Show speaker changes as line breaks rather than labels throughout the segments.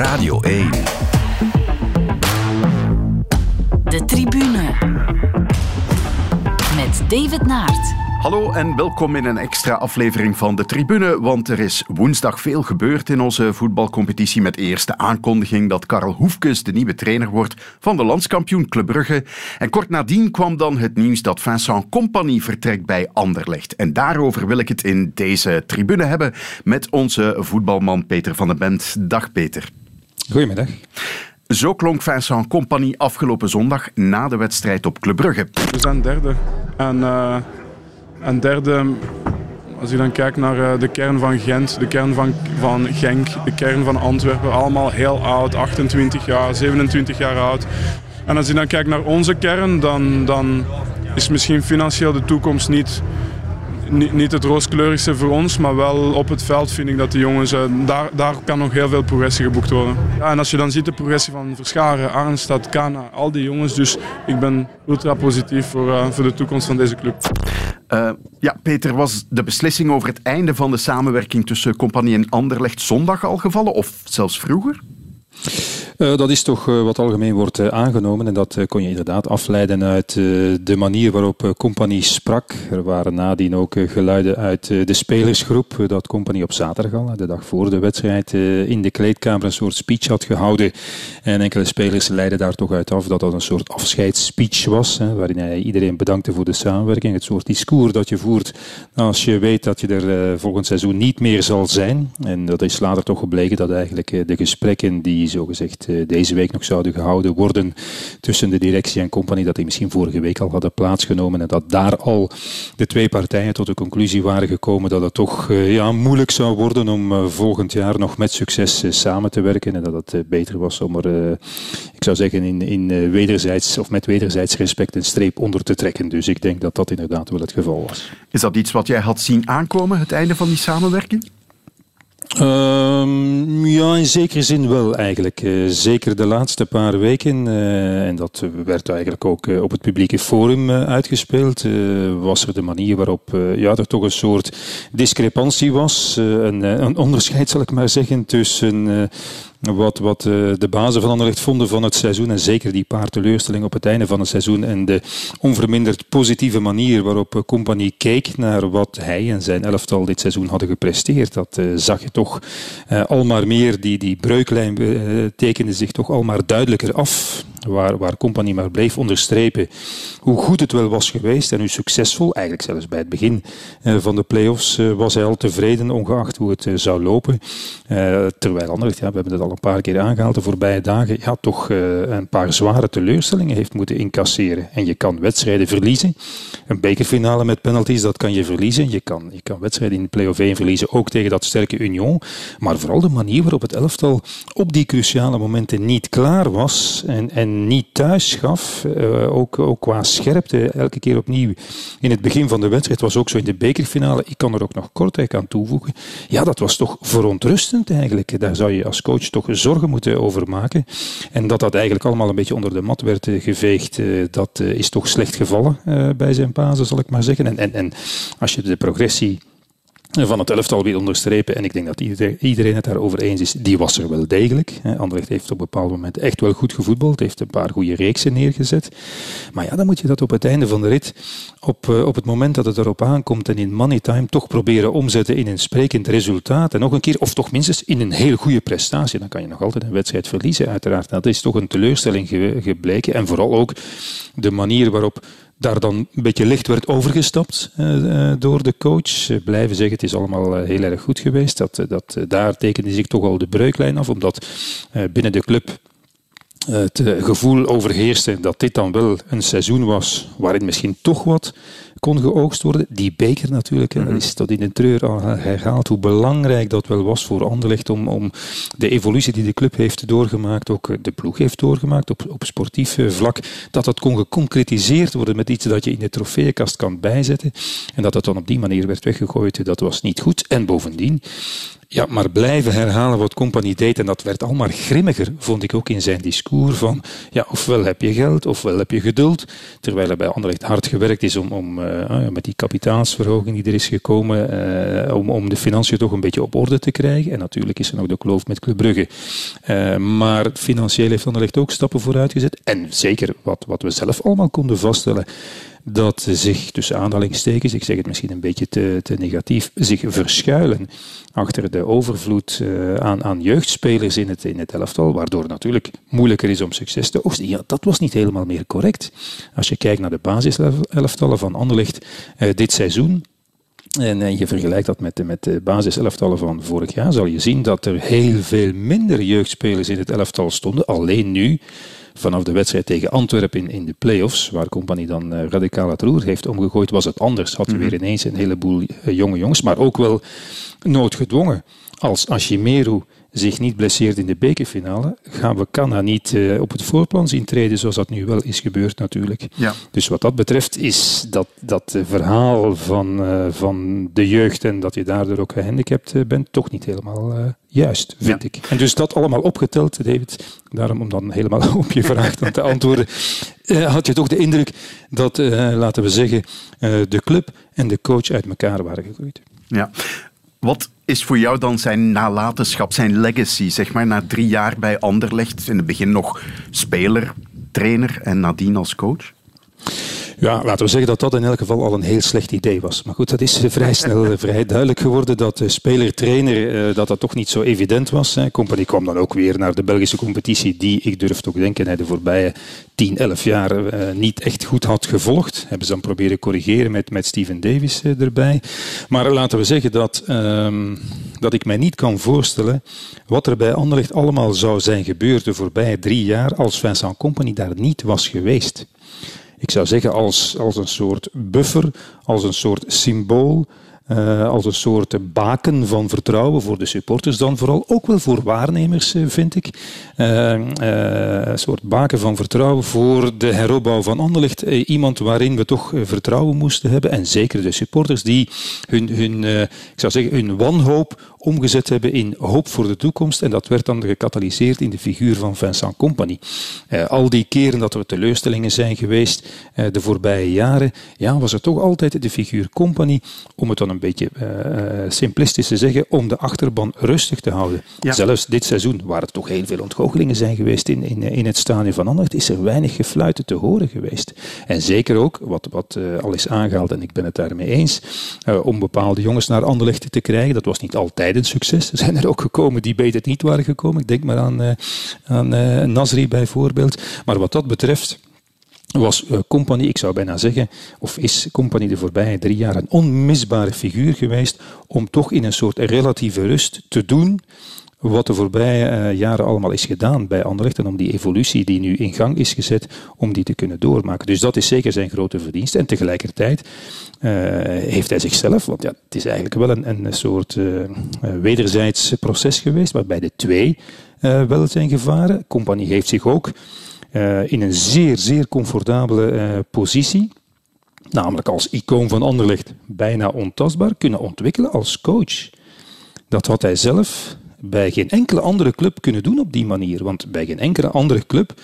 Radio 1.
De tribune. Met David Naert.
Hallo en welkom in een extra aflevering van de Tribune, want er is woensdag veel gebeurd in onze voetbalcompetitie met eerst de aankondiging dat Karel Hoefkes de nieuwe trainer wordt van de landskampioen Club Brugge. En kort nadien kwam dan het nieuws dat Vincent Compagnie vertrekt bij Anderlecht. En daarover wil ik het in deze Tribune hebben met onze voetbalman Peter van den Bent. Dag Peter.
Goedemiddag.
Zo klonk Vincent Compagnie afgelopen zondag na de wedstrijd op Club Brugge.
We zijn derde. En, uh, en derde, als je dan kijkt naar uh, de kern van Gent, de kern van, van Genk, de kern van Antwerpen, allemaal heel oud, 28 jaar, 27 jaar oud. En als je dan kijkt naar onze kern, dan, dan is misschien financieel de toekomst niet niet, het rooskleurigste voor ons, maar wel op het veld vind ik dat de jongens, uh, daar, daar kan nog heel veel progressie geboekt worden. Ja, en als je dan ziet de progressie van Verscharen, Arnstad, Kana, al die jongens, dus ik ben ultra positief voor, uh, voor de toekomst van deze club.
Uh, ja, Peter, was de beslissing over het einde van de samenwerking tussen Compagnie en Anderlecht zondag al gevallen, of zelfs vroeger?
Uh, dat is toch uh, wat algemeen wordt uh, aangenomen en dat kon je inderdaad afleiden uit de manier waarop Compagnie sprak. Er waren nadien ook geluiden uit de spelersgroep dat Compagnie op zaterdag al, de dag voor de wedstrijd, in de kleedkamer een soort speech had gehouden. En enkele spelers leidden daar toch uit af dat dat een soort afscheidsspeech was, hè, waarin hij iedereen bedankte voor de samenwerking. Het soort discours dat je voert als je weet dat je er volgend seizoen niet meer zal zijn. En dat is later toch gebleken dat eigenlijk de gesprekken die zogezegd deze week nog zouden gehouden worden tussen de directie en compagnie, dat die misschien vorige week al hadden plaatsgenomen en dat daar al de twee partijen tot de conclusie waren gekomen dat het toch ja, moeilijk zou worden om volgend jaar nog met succes samen te werken en dat het beter was om er, ik zou zeggen, in, in wederzijds of met wederzijds respect een streep onder te trekken. Dus ik denk dat dat inderdaad wel het geval was.
Is dat iets wat jij had zien aankomen, het einde van die samenwerking?
Um, ja, in zekere zin wel eigenlijk. Uh, zeker de laatste paar weken, uh, en dat werd eigenlijk ook uh, op het publieke forum uitgespeeld, was er de manier waarop ja, er toch een soort discrepantie was. Een, een, onderscheid, zal ik maar zeggen, tussen wat, wat de bazen van Anderlecht vonden van het seizoen en zeker die paar teleurstellingen op het einde van het seizoen en de onverminderd positieve manier waarop Compagnie keek naar wat hij en zijn elftal dit seizoen hadden gepresteerd. Dat zag je toch al maar meer, die, die breuklijn tekende zich toch al maar duidelijker af. Waar, waar Compagnie maar bleef onderstrepen hoe goed het wel was geweest en hoe succesvol, eigenlijk zelfs bij het begin van de play-offs, was hij al tevreden, ongeacht hoe het zou lopen. terwijl Anderlecht, ja, we hebben het al een paar keer aangehaald de voorbije dagen, ja, toch een paar zware teleurstellingen heeft moeten incasseren. En je kan wedstrijden verliezen. Een bekerfinale met penalties, dat kan je verliezen. Je kan, je kan wedstrijden in de play-off 1 verliezen, ook tegen dat sterke Union. Maar vooral de manier waarop het elftal op die cruciale momenten niet klaar was en, en niet thuis gaf. Uh, ook, ook qua scherpte, elke keer opnieuw in het begin van de wedstrijd, was ook zo in de bekerfinale. Ik kan er ook nog kortweg aan toevoegen. Ja, dat was toch verontrustend eigenlijk. Daar zou je als coach toch zorgen moeten over maken. En dat dat eigenlijk allemaal een beetje onder de mat werd geveegd, uh, dat uh, is toch slecht gevallen bij zijn basis, zal ik maar zeggen. En, en, en als je de progressie van het elftal weer onderstrepen. En ik denk dat iedereen het daarover eens is. Die was er wel degelijk. Anderlecht heeft op een bepaald moment echt wel goed gevoetbald. Heeft een paar goede reeksen neergezet. Maar ja, dan moet je dat op het einde van de rit, op, op het moment dat het erop aankomt en in money time, toch proberen omzetten in een sprekend resultaat. En nog een keer, of toch minstens in een heel goede prestatie. Dan kan je nog altijd een wedstrijd verliezen, uiteraard. Dat is toch een teleurstelling gebleken. En vooral ook de manier waarop daar dan een beetje licht werd overgestapt uh, door de coach. blijven zeggen, het is allemaal uh, heel erg goed geweest. Dat, dat, daar tekende zich toch al de breuklijn af, omdat binnen de club het gevoel overheerste dat dit dan wel een seizoen was waarin misschien toch wat kon geoogst worden. Die beker natuurlijk, mm -hmm. dat is tot in de treur herhaald hoe belangrijk dat wel was voor Anderlecht om, om de evolutie die de club heeft doorgemaakt, ook de ploeg heeft doorgemaakt op, op sportief vlak, dat dat kon geconcretiseerd worden met iets dat je in de trofeeënkast kan bijzetten. En dat dat dan op die manier werd weggegooid, dat was niet goed. En bovendien, Ja, maar blijven herhalen wat Company deed. En dat werd allemaal grimmiger, vond ik ook in zijn discours. Van, ja, ofwel heb je geld, ofwel heb je geduld. Terwijl er bij Anderlecht hard gewerkt is om, om uh, met die kapitaalsverhoging die er is gekomen, uh, om, om de financiën toch een beetje op orde te krijgen. En natuurlijk is er nog de kloof met Club Brugge. Uh, maar financieel heeft Anderlecht ook stappen vooruit gezet. En zeker wat, wat we zelf allemaal konden vaststellen dat zich tussen aanhalingstekens, ik zeg het misschien een beetje te, te negatief, zich verschuilen achter de overvloed uh, aan, aan jeugdspelers in het, in het elftal, waardoor natuurlijk moeilijker is om succes te oogsten. Ja, dat was niet helemaal meer correct. Als je kijkt naar de basiselftallen van Anderlecht uh, dit seizoen, en, je vergelijkt dat met, met de basiselftallen van vorig jaar, zal je zien dat er heel veel minder jeugdspelers in het elftal stonden. Alleen nu vanaf de wedstrijd tegen Antwerpen in, in de play-offs, waar Compagnie dan uh, radicaal het roer heeft omgegooid, was het anders. Had mm -hmm. weer ineens een heleboel uh, jonge jongens, maar ook wel noodgedwongen. Als Ashimeru zich niet blesseert in de bekerfinale, gaan we Canna niet uh, op het voorplan zien treden, zoals dat nu wel is gebeurd natuurlijk.
Ja.
Dus wat dat betreft is dat, dat verhaal van, uh, van de jeugd en dat je daardoor ook gehandicapt bent, toch niet helemaal juist, vind
Ja.
ik. En dus dat allemaal opgeteld, David, daarom om dan helemaal op je vraag te antwoorden, had je toch de indruk dat, laten we zeggen, de club en de coach uit elkaar waren gegroeid.
Ja. Wat is voor jou dan zijn nalatenschap, zijn legacy? Zeg maar na drie jaar bij Anderlecht, in het begin nog speler, trainer en nadien als coach?
Ja, laten we zeggen dat dat in elk geval al een heel slecht idee was. Maar goed, dat is vrij snel vrij duidelijk geworden dat speler-trainer dat dat toch niet zo evident was. Company kwam dan ook weer naar de Belgische competitie die, ik durf toch denken, hij de voorbije 10, 11 jaar niet echt goed had gevolgd. Hebben ze dan proberen corrigeren met, met Steven Davis erbij. Maar laten we zeggen dat, um, dat ik mij niet kan voorstellen wat er bij Anderlecht allemaal zou zijn gebeurd de voorbije drie jaar als Vincent Company daar niet was geweest ik zou zeggen als, als een soort buffer, als een soort symbool, uh, als een soort baken van vertrouwen voor de supporters dan vooral. Ook wel voor waarnemers, vind ik. Uh, een soort baken van vertrouwen voor de heropbouw van Anderlecht. iemand waarin we toch vertrouwen moesten hebben. En zeker de supporters die hun, hun, ik zou zeggen, hun wanhoop omgezet hebben in hoop voor de toekomst. En dat werd dan gecatalyseerd in de figuur van Vincent Company. Uh, al die keren dat er teleurstellingen zijn geweest uh, de voorbije jaren, ja, was er toch altijd de figuur Company, om het dan een beetje uh, simplistisch te zeggen, om de achterban rustig te houden. Ja. Zelfs dit seizoen, waar er toch heel veel ontgoochelingen zijn geweest in, in, in het stadion van Anderlecht, is er weinig gefluiten te horen geweest. En zeker ook, wat, wat al is aangehaald, en ik ben het daarmee eens, om bepaalde jongens naar Anderlecht te krijgen. Dat was niet altijd een succes. Er zijn er ook gekomen die beter niet waren gekomen. Ik denk maar aan, uh, aan uh, Nasri bijvoorbeeld. Maar wat dat betreft was uh, Company, ik zou bijna zeggen, of is Company de voorbije drie jaar een onmisbare figuur geweest om toch in een soort relatieve rust te doen wat de voorbije uh, jaren allemaal is gedaan bij Anderlecht en om die evolutie die nu in gang is gezet, om die te kunnen doormaken. Dus dat is zeker zijn grote verdienste. En tegelijkertijd uh, heeft hij zichzelf, want ja, het is eigenlijk wel een, een soort uh, wederzijds proces geweest, waarbij de twee wel zijn gevaren. Compagnie heeft zich ook in een zeer, zeer comfortabele positie namelijk als icoon van Anderlecht, bijna ontastbaar, kunnen ontwikkelen als coach. Dat had hij zelf bij geen enkele andere club kunnen doen op die manier. Want bij geen enkele andere club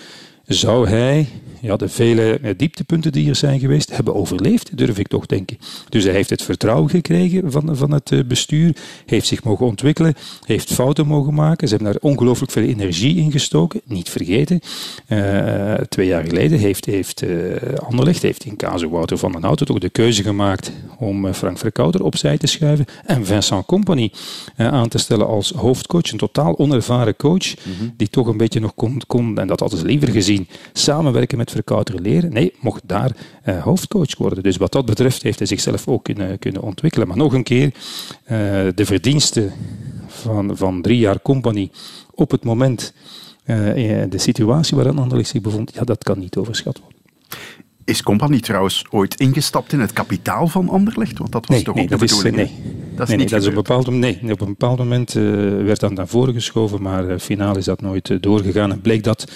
zou hij ja, de vele dieptepunten die er zijn geweest hebben overleefd, durf ik toch denken. Dus hij heeft het vertrouwen gekregen van, van het bestuur, heeft zich mogen ontwikkelen, heeft fouten mogen maken. Ze hebben daar ongelooflijk veel energie in gestoken. Niet vergeten, uh, twee jaar geleden heeft, heeft uh, Anderlecht, heeft in casu Wouter van den Houten toch de keuze gemaakt om Frank Verkouter opzij te schuiven en Vincent Company aan te stellen als hoofdcoach. Een totaal onervaren coach, mm -hmm. die toch een beetje nog kon, kon, en dat hadden ze liever gezien, samenwerken met Verkouter leren. Nee, mocht daar uh, hoofdcoach worden. Dus wat dat betreft heeft hij zichzelf ook kunnen, kunnen ontwikkelen. Maar nog een keer, uh, de verdiensten van, van drie jaar compagnie op het moment, uh, de situatie waarin Anderlecht zich bevond, ja, dat kan niet overschat worden.
Is Company trouwens ooit ingestapt in het kapitaal van Anderlecht? Want dat was
nee,
toch
nee,
ook de
dat is,
bedoeling?
nee.
Dat is
nee,
niet
nee, dat is op een
gebeurd.
bepaald, moment- nee, op een bepaald moment eh, werd dat naar voren geschoven, maar eh, finaal is dat nooit eh, doorgegaan. En bleek dat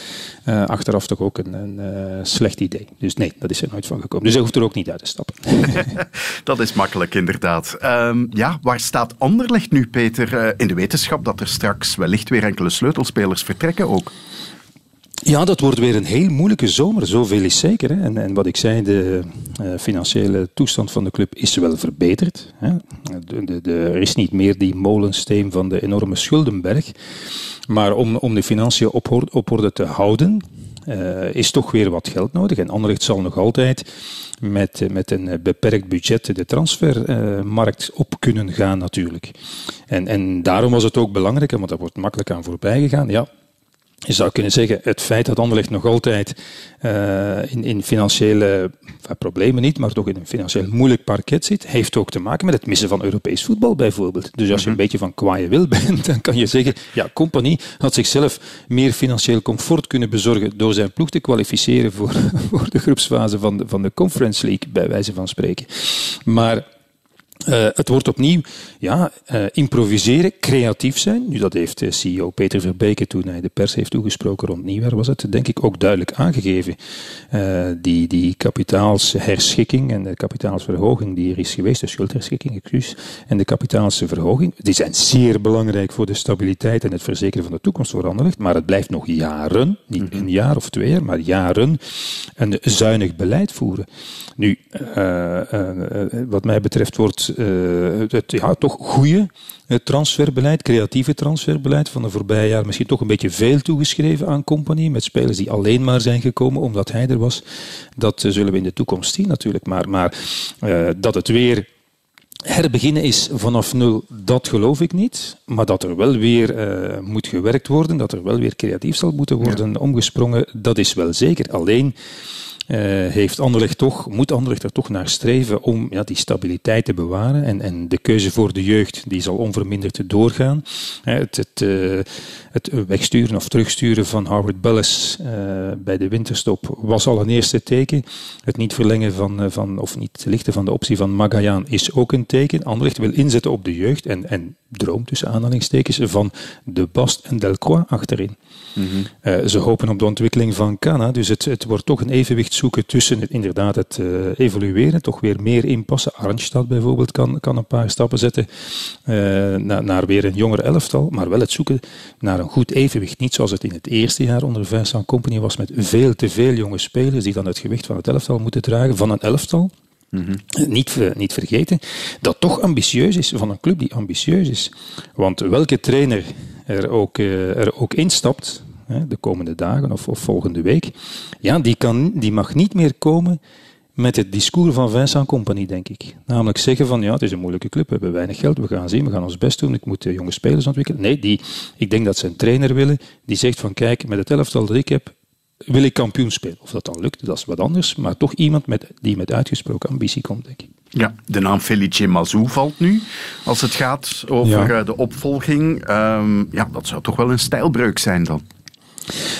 achteraf toch ook een, een slecht idee. Dus nee, dat is er nooit van gekomen. Dus hij hoeft er ook niet uit te stappen.
Dat is makkelijk, inderdaad. Ehm, ja, waar staat Anderlecht nu, Peter? In de wetenschap dat er straks wellicht weer enkele sleutelspelers vertrekken ook.
Ja, dat wordt weer een heel moeilijke zomer, zoveel is zeker. Hè. En, en wat ik zei, de eh, financiële toestand van de club is wel verbeterd. Hè. De, de, er is niet meer die molensteen van de enorme schuldenberg. Maar om, om de financiën op, orde- te houden, eh, is toch weer wat geld nodig. En Anderlecht zal nog altijd met, eh, met een eh, beperkt budget de transfermarkt op kunnen gaan natuurlijk. En, en daarom was het ook belangrijk, want daar wordt makkelijk aan voorbij gegaan. Ja, je zou kunnen zeggen, het feit dat Anderlecht nog altijd eh, in, in financiële enfin, problemen niet, maar toch in een financieel moeilijk parket zit, heeft ook te maken met het missen van Europees voetbal bijvoorbeeld. Dus als je een beetje van kwaaie wil bent, dan kan je zeggen, ja, Compagnie had zichzelf meer financieel comfort kunnen bezorgen door zijn ploeg te kwalificeren voor, voor de groepsfase van de, van de Conference League, bij wijze van spreken. Maar eh, het wordt opnieuw ja, eh, improviseren, creatief zijn. Nu, dat heeft eh, CEO Peter Verbeke toen hij de pers heeft toegesproken rond nieuwjaar, was het denk ik ook duidelijk aangegeven. Die, die kapitaalsherschikking en de kapitaalsverhoging die er is geweest, de schuldherschikking, excuus, en de kapitaalsverhoging, die zijn zeer belangrijk voor de stabiliteit en het verzekeren van de toekomst voor Anderlecht. Maar het blijft nog jaren, niet een jaar of twee jaar, maar jaren, een zuinig beleid voeren. Nu, wat mij betreft wordt eh, het ja, toch goede het transferbeleid, creatieve transferbeleid van de voorbije jaren misschien toch een beetje veel toegeschreven aan Company, met spelers die alleen maar zijn gekomen omdat hij er was. Dat eh, zullen we in de toekomst zien natuurlijk. Maar, maar eh, dat het weer herbeginnen is vanaf nul, dat geloof ik niet. Maar dat er wel weer eh, moet gewerkt worden, dat er wel weer creatief zal moeten worden omgesprongen, dat is wel zeker. Alleen eh, heeft Anderlecht toch, moet Anderlecht er toch naar streven om ja, die stabiliteit te bewaren. En, en de keuze voor de jeugd die zal onverminderd doorgaan. Hè, Het, het, eh, het wegsturen of terugsturen van Howard Bullis eh, bij de winterstop was al een eerste teken. Het niet verlengen van, eh, van of niet lichten van de optie van Magayan is ook een teken. Anderlecht wil inzetten op de jeugd en, en droomt tussen aanhalingstekens van de Bast en Delcroix achterin. Eh, ze hopen op de ontwikkeling van Cana, dus het, het wordt toch een evenwicht zoeken tussen het, inderdaad het eh, evolueren, toch weer meer inpassen. Arnstad bijvoorbeeld kan, kan een paar stappen zetten eh, naar, naar weer een jonger elftal, maar wel het zoeken naar een goed evenwicht. Niet zoals het in het eerste jaar onder Vincent Company was met veel te veel jonge spelers die dan het gewicht van het elftal moeten dragen, van een elftal. Niet, ver- niet vergeten dat toch ambitieus is, van een club die ambitieus is. Want welke trainer er ook, eh, er ook instapt, hè, de komende dagen of, of volgende week, ja, die, kan, die mag niet meer komen met het discours van Vincent Company, denk ik. Namelijk zeggen van, ja, het is een moeilijke club, we hebben weinig geld, we gaan zien, we gaan ons best doen, ik moet eh, jonge spelers ontwikkelen. Nee, die, ik denk dat ze een trainer willen die zegt van, kijk, met het elftal dat ik heb, wil ik kampioen spelen. Of dat dan lukt, dat is wat anders, maar toch iemand met, die met uitgesproken ambitie komt, denk ik.
Ja, de naam Felice Mazou valt nu als het gaat over
Ja.
eh, de opvolging. Ehm, ja, dat zou toch wel een stijlbreuk zijn dan.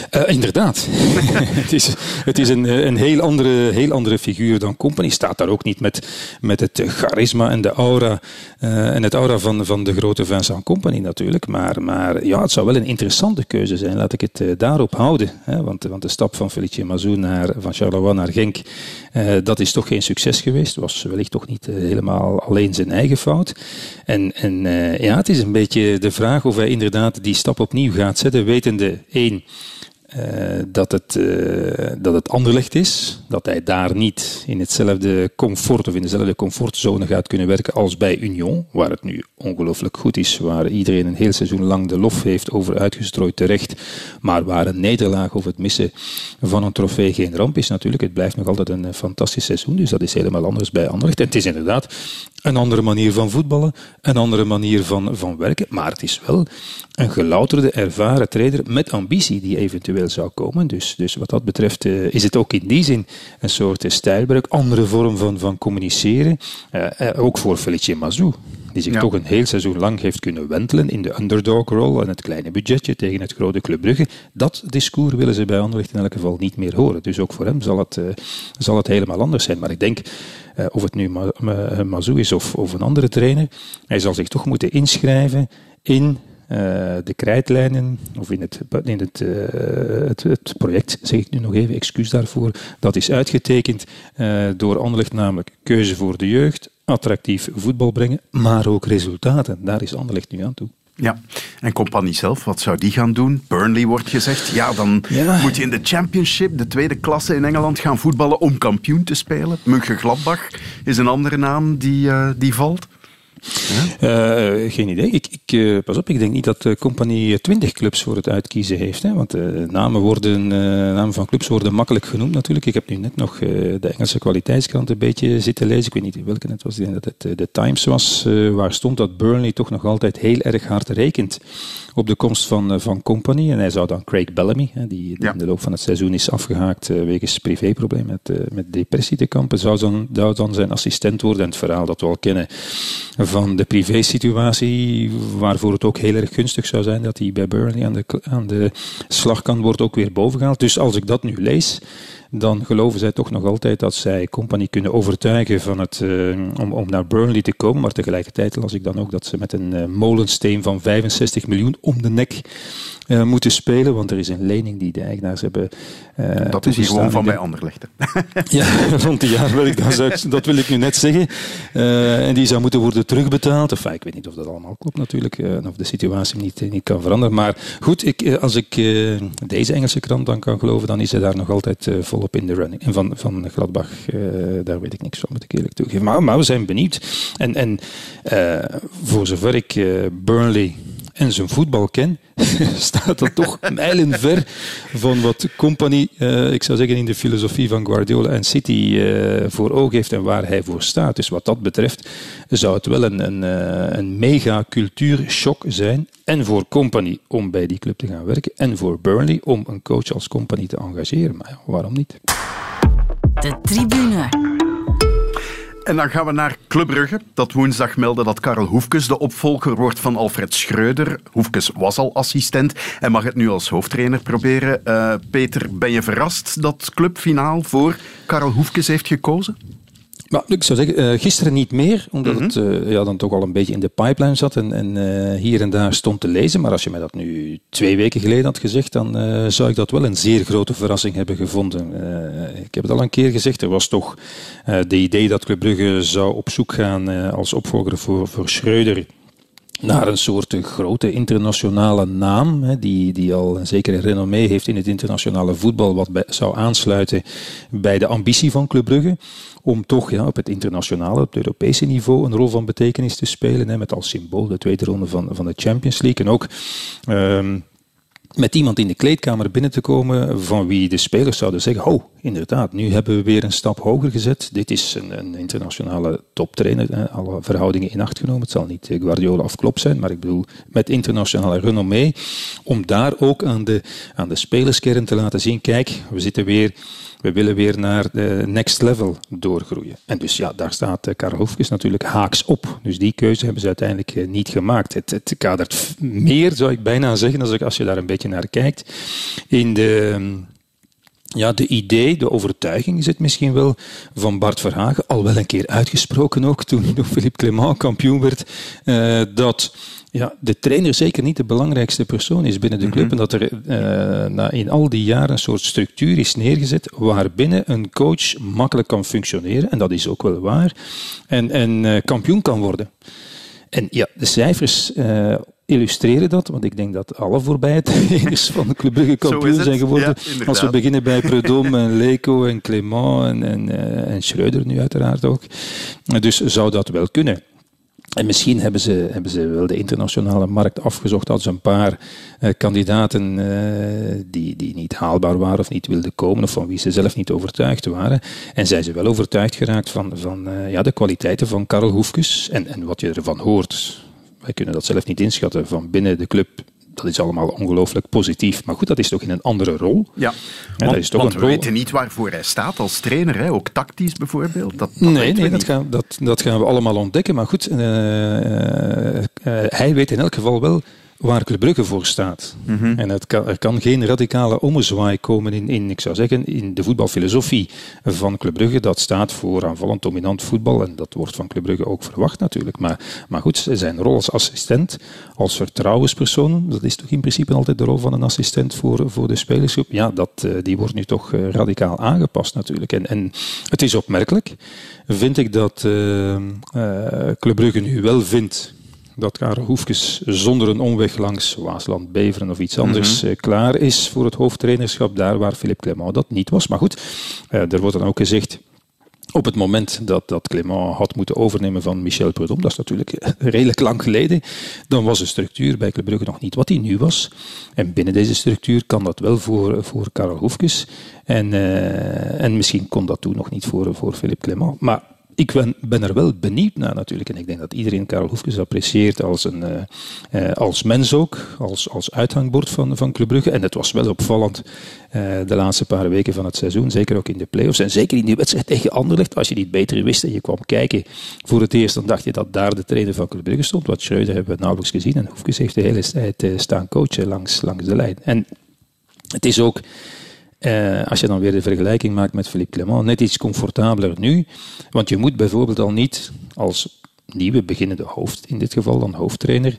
Eh, inderdaad. het is, het is een, een heel, andere, heel andere figuur dan Company. Staat daar ook niet met, met het charisma en de aura, eh, en het aura van, van de grote Vincent Company natuurlijk. Maar, maar ja, het zou wel een interessante keuze zijn. Laat ik het eh, daarop houden. Hè? Want, want de stap van Felice Mazou naar, van Charleroi naar Genk, dat is toch geen succes geweest. Was wellicht toch niet helemaal alleen zijn eigen fout. En, en ja, het is een beetje de vraag of hij inderdaad die stap opnieuw gaat zetten, wetende één. Eh, dat, het, eh, dat het Anderlecht is. Dat hij daar niet in hetzelfde comfort of in dezelfde comfortzone gaat kunnen werken als bij Union, waar het nu ongelooflijk goed is, waar iedereen een heel seizoen lang de lof heeft over uitgestrooid terecht, maar waar een nederlaag of het missen van een trofee geen ramp is natuurlijk. Het blijft nog altijd een eh, fantastisch seizoen, dus dat is helemaal anders bij Anderlecht. En het is inderdaad een andere manier van voetballen, een andere manier van, van werken, maar het is wel een gelouterde, ervaren trainer met ambitie die eventueel zou komen. Dus, dus wat dat betreft eh, is het ook in die zin een soort stijlbreuk, andere vorm van, van communiceren, eh, eh, ook voor Felice Mazou. die zich toch een heel seizoen lang heeft kunnen wentelen in de underdog-rol en het kleine budgetje tegen het grote Club Brugge. Dat discours willen ze bij Anderlecht in elk geval niet meer horen. Dus ook voor hem zal het, zal het helemaal anders zijn. Maar ik denk, of het nu Mazou is of, of een andere trainer, hij zal zich toch moeten inschrijven in de krijtlijnen, of in, het, in het, uh, het, het, project, zeg ik nu nog even, excuus daarvoor, dat is uitgetekend uh, door Anderlecht, namelijk keuze voor de jeugd, attractief voetbal brengen, maar ook resultaten. Daar is Anderlecht nu aan toe.
Ja, en Compagnie zelf, wat zou die gaan doen? Burnley wordt gezegd. Ja, dan moet je in de Championship, de tweede klasse in Engeland, gaan voetballen om kampioen te spelen. Mönchengladbach is een andere naam die, uh, die valt.
Uh, geen idee. Ik, ik uh, pas op, ik denk niet dat de compagnie 20 clubs voor het uitkiezen heeft. Hè, want uh, namen, worden, namen van clubs worden makkelijk genoemd natuurlijk. Ik heb nu net nog de Engelse kwaliteitskrant een beetje zitten lezen. Ik weet niet welke het was. Ik denk dat het de Times was, waar stond dat Burnley toch nog altijd heel erg hard rekent op de komst van, van Company. En hij zou dan Craig Bellamy, hè, die in de loop van het seizoen is afgehaakt wegens privéprobleem met, met depressie te kampen, zou dan, zou dan zijn assistent worden. En het verhaal dat we al kennen van de privésituatie, waarvoor het ook heel erg gunstig zou zijn dat hij bij Burnley aan de, aan de slagkant wordt ook weer bovengehaald. Dus als ik dat nu lees, dan geloven zij toch nog altijd dat zij Company kunnen overtuigen van het, uh, om, om naar Burnley te komen. Maar tegelijkertijd las ik dan ook dat ze met een uh, molensteen van 65 miljoen om de nek uh, moeten spelen. Want er is een lening die de eigenaars hebben.
dat is hier gewoon van bij Anderlecht.
ja, rond die jaar wil ik dat, dat wil ik nu net zeggen. en die zou moeten worden terugbetaald. Enfin, ik weet niet of dat allemaal klopt natuurlijk. en of de situatie niet, niet kan veranderen. Maar goed, ik, als ik deze Engelse krant dan kan geloven, dan is hij daar nog altijd vol op in de running. En van, van Gladbach, uh, daar weet ik niks van, moet ik eerlijk toegeven. Maar, maar we zijn benieuwd. En, en uh, voor zover ik uh, Burnley en zijn voetbal ken, staat dat toch mijlenver van wat Company, uh, ik zou zeggen in de filosofie van Guardiola en City, uh, voor ogen heeft en waar hij voor staat. Dus wat dat betreft zou het wel een, een, uh, een mega cultuurshock zijn. En voor Company om bij die club te gaan werken. En voor Burnley om een coach als Company te engageren. Maar waarom niet?
De tribune.
En dan gaan we naar Club Brugge, dat woensdag meldde dat Karel Hoefkes de opvolger wordt van Alfred Schreuder. Hoefkes was al assistent en mag het nu als hoofdtrainer proberen. Uh, Peter, ben je verrast dat Club finaal voor Karel Hoefkes heeft gekozen?
Maar ik zou zeggen, uh, gisteren niet meer, omdat het uh, ja, dan toch al een beetje in de pipeline zat en, en uh, hier en daar stond te lezen. Maar als je mij dat nu twee weken geleden had gezegd, dan zou ik dat wel een zeer grote verrassing hebben gevonden. ik heb het al een keer gezegd, er was toch de idee dat Club Brugge zou op zoek gaan als opvolger voor, voor Schreuder naar een soort grote internationale naam, hè, die, die al een zekere renommee heeft in het internationale voetbal, wat bij, zou aansluiten bij de ambitie van Club Brugge, om toch ja, op het internationale, op het Europese niveau, een rol van betekenis te spelen, hè, met als symbool de tweede ronde van, van de Champions League. En ook um, met iemand in de kleedkamer binnen te komen van wie de spelers zouden zeggen, oh, inderdaad, nu hebben we weer een stap hoger gezet. Dit is een, een internationale toptrainer, alle verhoudingen in acht genomen. Het zal niet Guardiola of Klopp zijn, maar ik bedoel met internationale renommee, om daar ook aan de, aan de spelerskern te laten zien, kijk, we zitten weer we willen weer naar de next level doorgroeien. En dus ja, daar staat eh, Karel Hofkes natuurlijk haaks op. Dus die keuze hebben ze uiteindelijk eh, niet gemaakt. Het, het kadert meer, zou ik bijna zeggen, als, als je daar een beetje naar kijkt, in de ja, de idee, de overtuiging is het misschien wel van Bart Verhagen, al wel een keer uitgesproken ook toen nog Philippe Clement kampioen werd, uh, dat ja, de trainer zeker niet de belangrijkste persoon is binnen de club. Mhm. En dat er uh, na, in al die jaren een soort structuur is neergezet waarbinnen een coach makkelijk kan functioneren. En dat is ook wel waar. En, en uh, kampioen kan worden. En ja, de cijfers uh, illustreren dat, want ik denk dat alle voorbije trainers van de Club Brugge kampioen zijn geworden. Ja, Als we beginnen bij Predom en Leco en Clément en, en, uh, en Schreuder nu uiteraard ook. Dus zou dat wel kunnen. En misschien hebben ze, hebben ze wel de internationale markt afgezocht als een paar uh, kandidaten uh, die, die niet haalbaar waren of niet wilden komen of van wie ze zelf niet overtuigd waren. En zijn ze wel overtuigd geraakt van, van uh, ja, de kwaliteiten van Karel Hoefkes en, en wat je ervan hoort. Wij kunnen dat zelf niet inschatten van binnen de club dat is allemaal ongelooflijk positief. Maar goed, dat is toch in een andere rol.
Ja,
Ja,
want,
dat is toch
want
een
we
rol.
weten niet waarvoor hij staat als trainer, hè? ook tactisch bijvoorbeeld. Dat, dat
Nee, dat, gaan, dat, dat gaan we allemaal ontdekken. Maar goed, eh, eh, hij weet in elk geval wel waar Club Brugge voor staat.
Mhm.
En het kan, er kan geen radicale ommezwaai komen in, in, ik zou zeggen, in de voetbalfilosofie van Club Brugge. Dat staat voor aanvallend dominant voetbal en dat wordt van Club Brugge ook verwacht natuurlijk. Maar, maar goed, zijn rol als assistent, als vertrouwenspersoon, dat is toch in principe altijd de rol van een assistent voor, voor de spelersgroep. Ja, dat, eh, die wordt nu toch eh, radicaal aangepast natuurlijk. En, en het is opmerkelijk, vind ik dat eh, Club Brugge nu wel vindt dat Karel Hoefkes zonder een omweg langs Waasland, Beveren of iets anders eh, klaar is voor het hoofdtrainerschap, daar waar Philippe Clement dat niet was. Maar goed, eh, er wordt dan ook gezegd op het moment dat, dat Clément had moeten overnemen van Michel Prudhomme, dat is natuurlijk eh, redelijk lang geleden, dan was de structuur bij Club Brugge nog niet wat die nu was. En binnen deze structuur kan dat wel voor, voor Karel Hoefkes. En, en misschien kon dat toen nog niet voor, voor Philippe Clément. Maar ik ben, ben er wel benieuwd naar natuurlijk. En ik denk dat iedereen Karel Hoefkes apprecieert als, een, eh, eh, als mens ook, als, als uithangbord van, van Club Brugge. En het was wel opvallend eh, de laatste paar weken van het seizoen, zeker ook in de play-offs. En zeker in die wedstrijd tegen Anderlecht, als je niet beter wist en je kwam kijken voor het eerst, dan dacht je dat daar de trainer van Club Brugge stond. Wat Schreuder hebben we nauwelijks gezien. En Hoefkes heeft de hele tijd staan coachen langs, langs de lijn. En het is ook... Eh, als je dan weer de vergelijking maakt met Philippe Clement, net iets comfortabeler nu. Want je moet bijvoorbeeld al niet als nieuwe beginnende hoofd, in dit geval dan hoofdtrainer,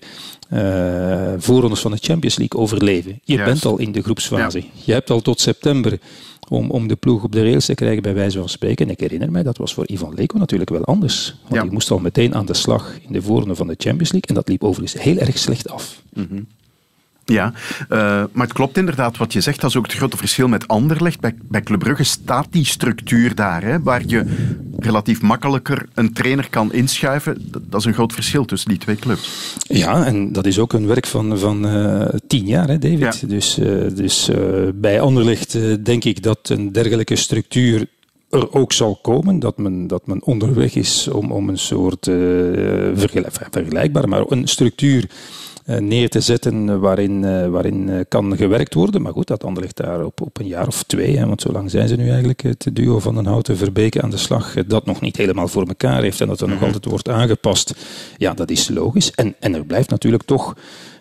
voorrondes van de Champions League overleven. Je
Juist.
bent al in de groepsfase. Je hebt al tot september om, om de ploeg op de rails te krijgen, bij wijze van spreken. En ik herinner mij, dat was voor Ivan Leko natuurlijk wel anders. Want
Ja.
die moest al meteen aan de slag in de voorronde van de Champions League. En dat liep overigens heel erg slecht af.
Ja, eh, maar het klopt inderdaad wat je zegt. Dat is ook het grote verschil met Anderlecht. Bij, bij Club Brugge staat die structuur daar, hè, waar je relatief makkelijker een trainer kan inschuiven. Dat, is een groot verschil tussen die twee clubs.
Ja, en dat is ook een werk van, van eh, tien jaar, hè, David.
Ja.
Dus, eh, dus bij Anderlecht denk ik dat een dergelijke structuur er ook zal komen. Dat men, dat men onderweg is om, om een soort vergelijkbaar, maar een structuur neer te zetten waarin, eh, waarin eh, kan gewerkt worden. Maar goed, dat Anderlecht daar op, op een jaar of twee, hè, want zo lang zijn ze nu eigenlijk, het duo van den Houten Verbeke aan de slag, eh, dat nog niet helemaal voor elkaar heeft en dat er nog altijd wordt aangepast. Ja, dat is logisch. En, en er blijft natuurlijk toch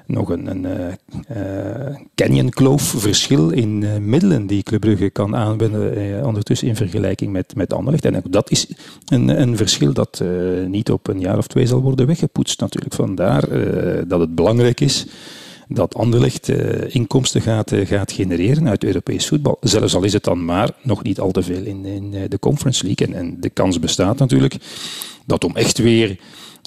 nog een, een eh, eh, canyonkloof verschil in eh, middelen die Club Brugge kan aanwenden ondertussen in vergelijking met, met Anderlecht. En dat is een, een verschil dat niet op een jaar of twee zal worden weggepoetst natuurlijk. Vandaar dat het belangrijk is dat Anderlecht inkomsten gaat, gaat genereren uit Europees voetbal. Zelfs al is het dan maar nog niet al te veel in, in de Conference League. En, de kans bestaat natuurlijk dat om echt weer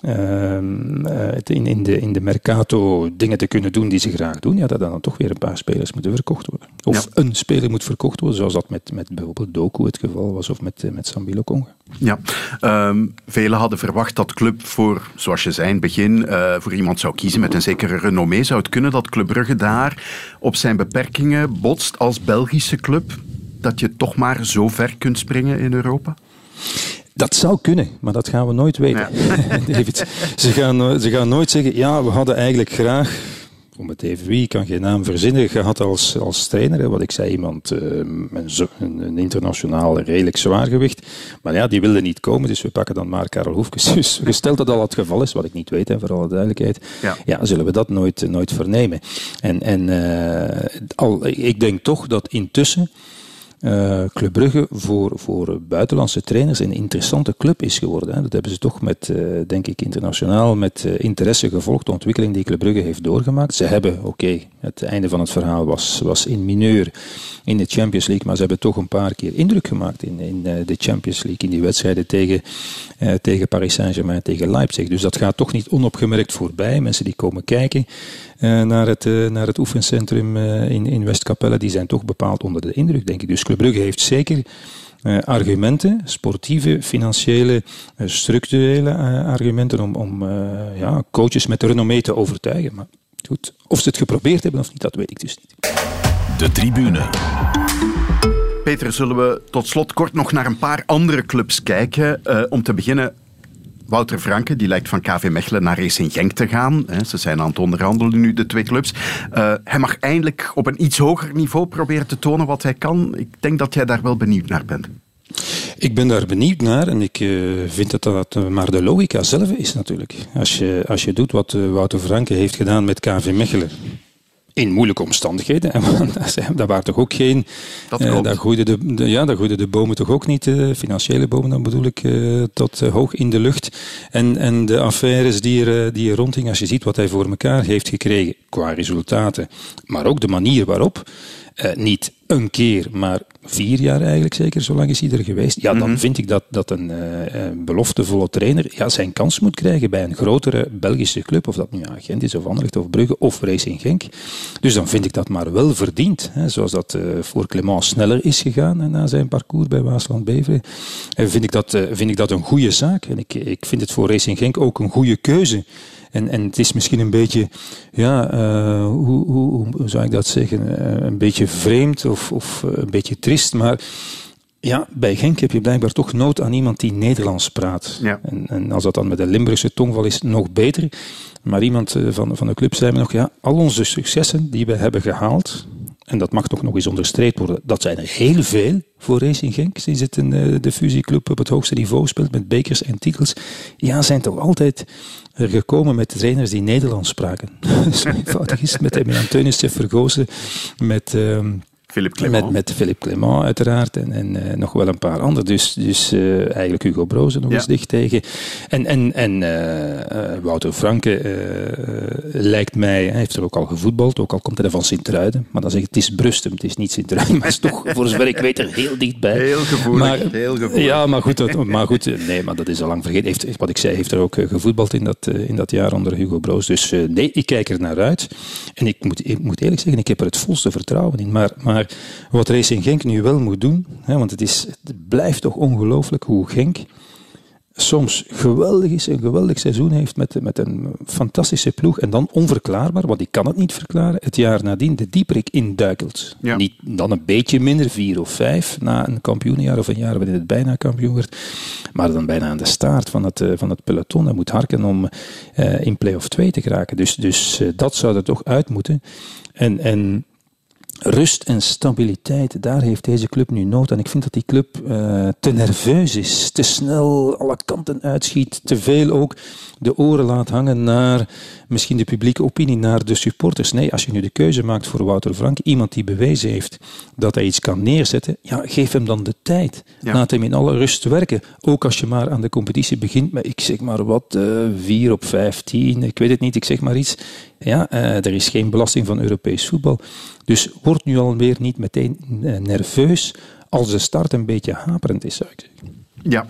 het in, in, de, in de Mercato dingen te kunnen doen die ze graag doen, ja, dat dan toch weer een paar spelers moeten verkocht worden. Of
Ja.
een speler moet verkocht worden, zoals dat met, met bijvoorbeeld Doku het geval was, of met, eh, met Sambilo Conga.
Ja, ehm, velen hadden verwacht dat Club voor, zoals je zei in het begin, eh, voor iemand zou kiezen met een zekere renommee. Zou het kunnen dat Club Brugge daar op zijn beperkingen botst als Belgische club? Dat je toch maar zo ver kunt springen in Europa?
Dat zou kunnen, maar dat gaan we nooit weten. David, ze, gaan, ze gaan nooit zeggen, ja, we hadden eigenlijk graag, om het even wie, ik kan geen naam verzinnen, gehad als, als trainer. Wat ik zei, iemand eh, een, een internationaal redelijk zwaargewicht. Maar ja, die wilde niet komen, dus we pakken dan maar Karel Hoefkes. Dus gesteld dat al het geval is, wat ik niet weet, hè, voor alle duidelijkheid,
Ja.
ja. zullen we dat nooit, nooit vernemen. En, en eh, al, ik denk toch dat intussen eh Club Brugge voor, voor buitenlandse trainers een interessante club is geworden. Hè. Dat hebben ze toch met, eh, denk ik, internationaal met eh, interesse gevolgd. De ontwikkeling die Club Brugge heeft doorgemaakt. Ze hebben, oké, het einde van het verhaal was, was in mineur in de Champions League, maar ze hebben toch een paar keer indruk gemaakt in, in de Champions League, in die wedstrijden tegen, tegen Paris Saint-Germain, tegen Leipzig. Dus dat gaat toch niet onopgemerkt voorbij. Mensen die komen kijken naar, het, eh, naar het oefencentrum eh, in, in Westkapelle, die zijn toch bepaald onder de indruk, denk ik. Dus Club Brugge heeft zeker eh, argumenten, sportieve, financiële, eh, structurele eh, argumenten om, om eh, ja, coaches met renommee te overtuigen. Maar goed, of ze het geprobeerd hebben of niet, dat weet ik dus niet.
De tribune.
Peter, zullen we tot slot kort nog naar een paar andere clubs kijken? Eh, om te beginnen Wouter Franke die lijkt van KV Mechelen naar Racing Genk te gaan. Ze zijn aan het onderhandelen nu, de twee clubs. Uh, hij mag eindelijk op een iets hoger niveau proberen te tonen wat hij kan. Ik denk dat jij daar wel benieuwd naar bent.
Ik ben daar benieuwd naar en ik uh, vind dat dat maar de logica zelf is natuurlijk. Als je, als je doet wat Wouter Franke heeft gedaan met KV Mechelen, in moeilijke omstandigheden. dat waren toch ook geen.
Dat uh,
daar, groeiden de, ja, daar groeiden de bomen toch ook niet, uh, financiële bomen dan bedoel ik, uh, tot hoog in de lucht. En, en de affaires die er, die er als je ziet wat hij voor elkaar heeft gekregen qua resultaten, maar ook de manier waarop. Niet een keer, maar vier jaar eigenlijk zeker, zo lang is hij er geweest. Ja, dan mhm. vind ik dat, dat een uh, beloftevolle trainer ja, zijn kans moet krijgen bij een grotere Belgische club, of dat nu Agent is, of Anderlecht, of Brugge, of Racing Genk. Dus dan vind ik dat maar wel verdiend. Hè, zoals dat uh, voor Clement sneller is gegaan na zijn parcours bij Waasland-Beveren. vind, ik dat, vind ik dat een goede zaak. En ik, ik vind het voor Racing Genk ook een goede keuze. En, en het is misschien een beetje, ja, uh, hoe, hoe, hoe, zou ik dat zeggen? Uh, een beetje vreemd of, of uh, een beetje trist, maar ja, bij Genk heb je blijkbaar toch nood aan iemand die Nederlands praat. Ja. En, en, als dat dan met een Limburgse tongval is, nog beter. Maar iemand van, van de club zei me nog, ja, al onze successen die we hebben gehaald, en dat mag toch nog eens onderstreept worden, dat zijn er heel veel voor Racing Genk, sinds het een, eh, de fusieclub op het hoogste niveau speelt met bekers en titels. Ja, zijn toch altijd er gekomen met trainers die Nederlands spraken. Zo eenvoudig is het met Emian Teunissen, Vergozen, met... Uh,
Philippe Clement.
Met, met Philippe Clement uiteraard en, en uh, nog wel een paar anderen. Dus, dus uh, eigenlijk Hugo Brozen nog ja. eens dicht tegen. En, en, en uh, Wouter Franke lijkt mij, hij heeft er ook al gevoetbald, ook al komt hij van Sint-Truiden. Maar dan zeg ik, het is Brustem, het is niet Sint-Truiden. Maar het is toch, voor zover ik weet, er heel dichtbij.
Heel gevoelig,
maar,
heel gevoelig.
Ja, maar goed, dat, maar goed, nee, maar dat is al lang vergeten. Heeft, wat ik zei, heeft er ook gevoetbald in dat, in dat jaar onder Hugo Broos. Dus nee, ik kijk er naar uit. En ik moet, ik moet eerlijk zeggen, ik heb er het volste vertrouwen in. Maar, maar wat Racing Genk nu wel moet doen, hè, want het, is, het blijft toch ongelooflijk hoe Genk soms geweldig is, een geweldig seizoen heeft met, met een fantastische ploeg en dan onverklaarbaar, want ik kan het niet verklaren, het jaar nadien de dieperik induikelt. Ja. Niet dan een beetje minder, vier of vijf, na een kampioenjaar of een jaar waarin het bijna kampioen werd, maar dan bijna aan de staart van het, eh, van het peloton en moet harken om uh, in play-off 2 te geraken. Dus, dus uh, dat zou er toch uit moeten. En, en rust en stabiliteit, daar heeft deze club nu nood aan. Ik vind dat die club uh, te nerveus is, te snel alle kanten uitschiet, te veel ook de oren laat hangen naar misschien de publieke opinie, naar de supporters. Nee, als je nu de keuze maakt voor Wouter Frank, iemand die bewezen heeft dat hij iets kan neerzetten, ja, geef hem dan de tijd. Laat hem in alle rust werken. Ook als je maar aan de competitie begint met, ik zeg maar wat, uh, 4 op 15, ik weet het niet, ik zeg maar iets. Ja, uh, er is geen belasting van Europees voetbal. Dus word nu alweer niet meteen uh, nerveus als de start een beetje haperend is, zou ik zeggen.
Ja,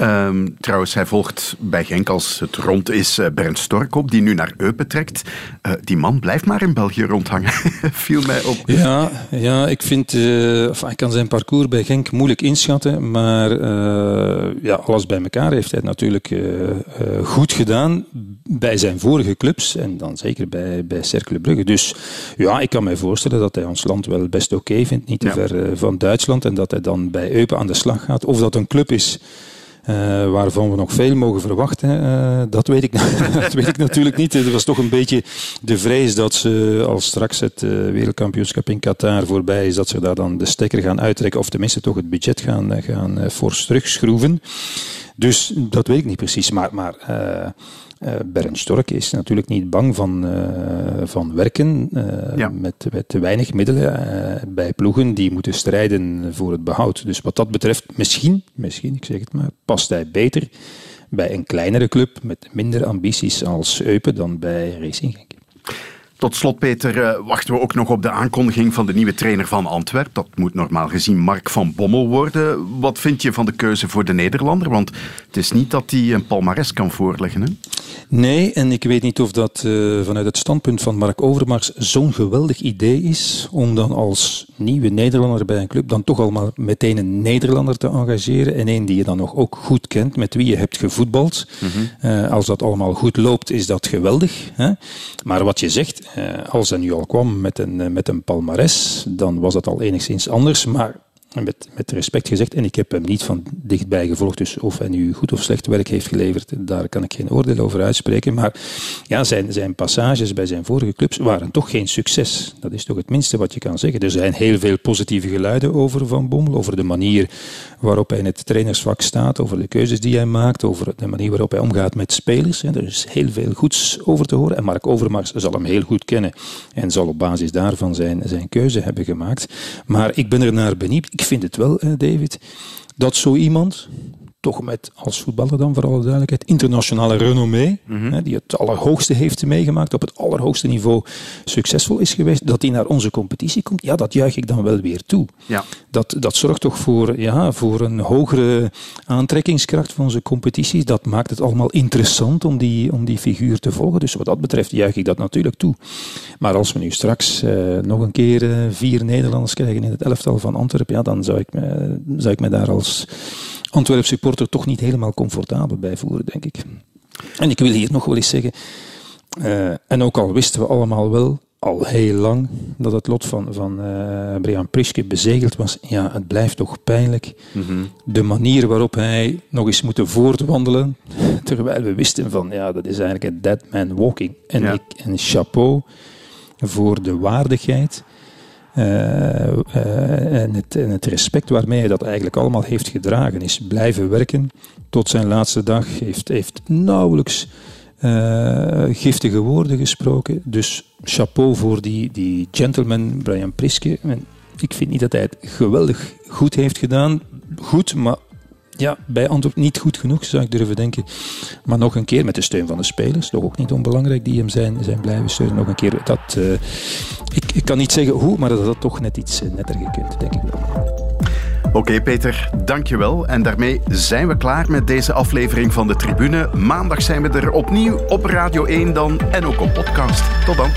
Um, trouwens, hij volgt bij Genk als het rond is uh, Bernd Stork op, die nu naar Eupen trekt. Uh, die man blijft maar in België rondhangen, viel mij op.
Ja, ja ik vind, uh, enfin, ik kan zijn parcours bij Genk moeilijk inschatten, maar ja, alles bij elkaar heeft hij natuurlijk goed gedaan bij zijn vorige clubs en dan zeker bij, bij Cercle Brugge. Dus ja, ik kan mij voorstellen dat hij ons land wel best oké okay vindt, niet te ja. ver van Duitsland en dat hij dan bij Eupen aan de slag gaat. Of dat een club is uh, waarvan we nog veel mogen verwachten, uh, dat, weet ik, dat weet ik natuurlijk niet. Er was toch een beetje de vrees dat ze, als straks het uh, wereldkampioenschap in Qatar voorbij is, dat ze daar dan de stekker gaan uittrekken, of tenminste toch het budget gaan, gaan fors terugschroeven. Dus dat weet ik niet precies. Maar, maar uh, Bernd Stork is natuurlijk niet bang van, uh, van werken uh, ja. met, met te weinig middelen bij ploegen die moeten strijden voor het behoud. Dus wat dat betreft, misschien, misschien, ik zeg het maar, past hij beter bij een kleinere club met minder ambities als Eupen dan bij Racing.
Tot slot, Peter, uh, wachten we ook nog op de aankondiging van de nieuwe trainer van Antwerpen. Dat moet normaal gezien Mark van Bommel worden. Wat vind je van de keuze voor de Nederlander? Want het is niet dat hij een palmares kan voorleggen. Hè?
Nee, en ik weet niet of dat uh, vanuit het standpunt van Mark Overmars zo'n geweldig idee is om dan als nieuwe Nederlander bij een club dan toch allemaal meteen een Nederlander te engageren en een die je dan nog ook goed kent, met wie je hebt gevoetbald. Mm -hmm. uh, als dat allemaal goed loopt, is dat geweldig. Hè? Maar wat je zegt, als hij nu al kwam met een, met een palmares, dan was dat al enigszins anders. Maar met, met respect gezegd, en ik heb hem niet van dichtbij gevolgd, dus of hij nu goed of slecht werk heeft geleverd, daar kan ik geen oordeel over uitspreken. Maar ja, zijn, zijn passages bij zijn vorige clubs waren toch geen succes. Dat is toch het minste wat je kan zeggen. Er zijn heel veel positieve geluiden over Van Bommel, over de manier waarop hij in het trainersvak staat, over de keuzes die hij maakt, over de manier waarop hij omgaat met spelers. Er is heel veel goeds over te horen. En Mark Overmars zal hem heel goed kennen en zal op basis daarvan zijn, zijn keuze hebben gemaakt. Maar ik ben er naar benieuwd. Ik vind het wel, David, dat zo iemand, toch met als voetballer dan voor alle duidelijkheid, internationale renommee, mm hè, die het allerhoogste heeft meegemaakt, op het allerhoogste niveau succesvol is geweest, dat hij naar onze competitie komt, ja, dat juich ik dan wel weer toe. Ja. Dat, dat zorgt toch voor, ja, voor een hogere aantrekkingskracht van onze competities. Dat maakt het allemaal interessant om die, om die figuur te volgen. Dus wat dat betreft juich ik dat natuurlijk toe. Maar als we nu straks eh, nog een keer eh, vier Nederlanders krijgen in het elftal van Antwerpen, ja, dan zou ik me, zou ik me daar als Antwerp supporter toch niet helemaal comfortabel bij voelen, denk ik. En ik wil hier nog wel eens zeggen, uh, en ook al wisten we allemaal wel, al heel lang, dat het lot van, van uh, Brian Priske bezegeld was, ja, het blijft toch pijnlijk. Mm -hmm. De manier waarop hij nog eens moet voortwandelen, terwijl we wisten van, ja, dat is eigenlijk een dead man walking. En, ja. ik, en chapeau voor de waardigheid en, het, en, het, respect waarmee hij dat eigenlijk allemaal heeft gedragen is blijven werken tot zijn laatste dag. Heeft, heeft nauwelijks uh, giftige woorden gesproken. Dus chapeau voor die, die gentleman Brian Priske. En ik vind niet dat hij het geweldig goed heeft gedaan. Goed, maar ja, bij Antwerp niet goed genoeg, zou ik durven denken. Maar nog een keer met de steun van de spelers, toch ook niet onbelangrijk, die hem zijn, zijn blijven steunen. Nog een keer, dat, uh, ik, ik kan niet zeggen hoe, maar dat had toch net iets uh, netter gekund, denk ik wel.
Oké Peter, dankjewel. En daarmee zijn we klaar met deze aflevering van de Tribune. Maandag zijn we er opnieuw op Radio 1 dan en ook op podcast. Tot dan.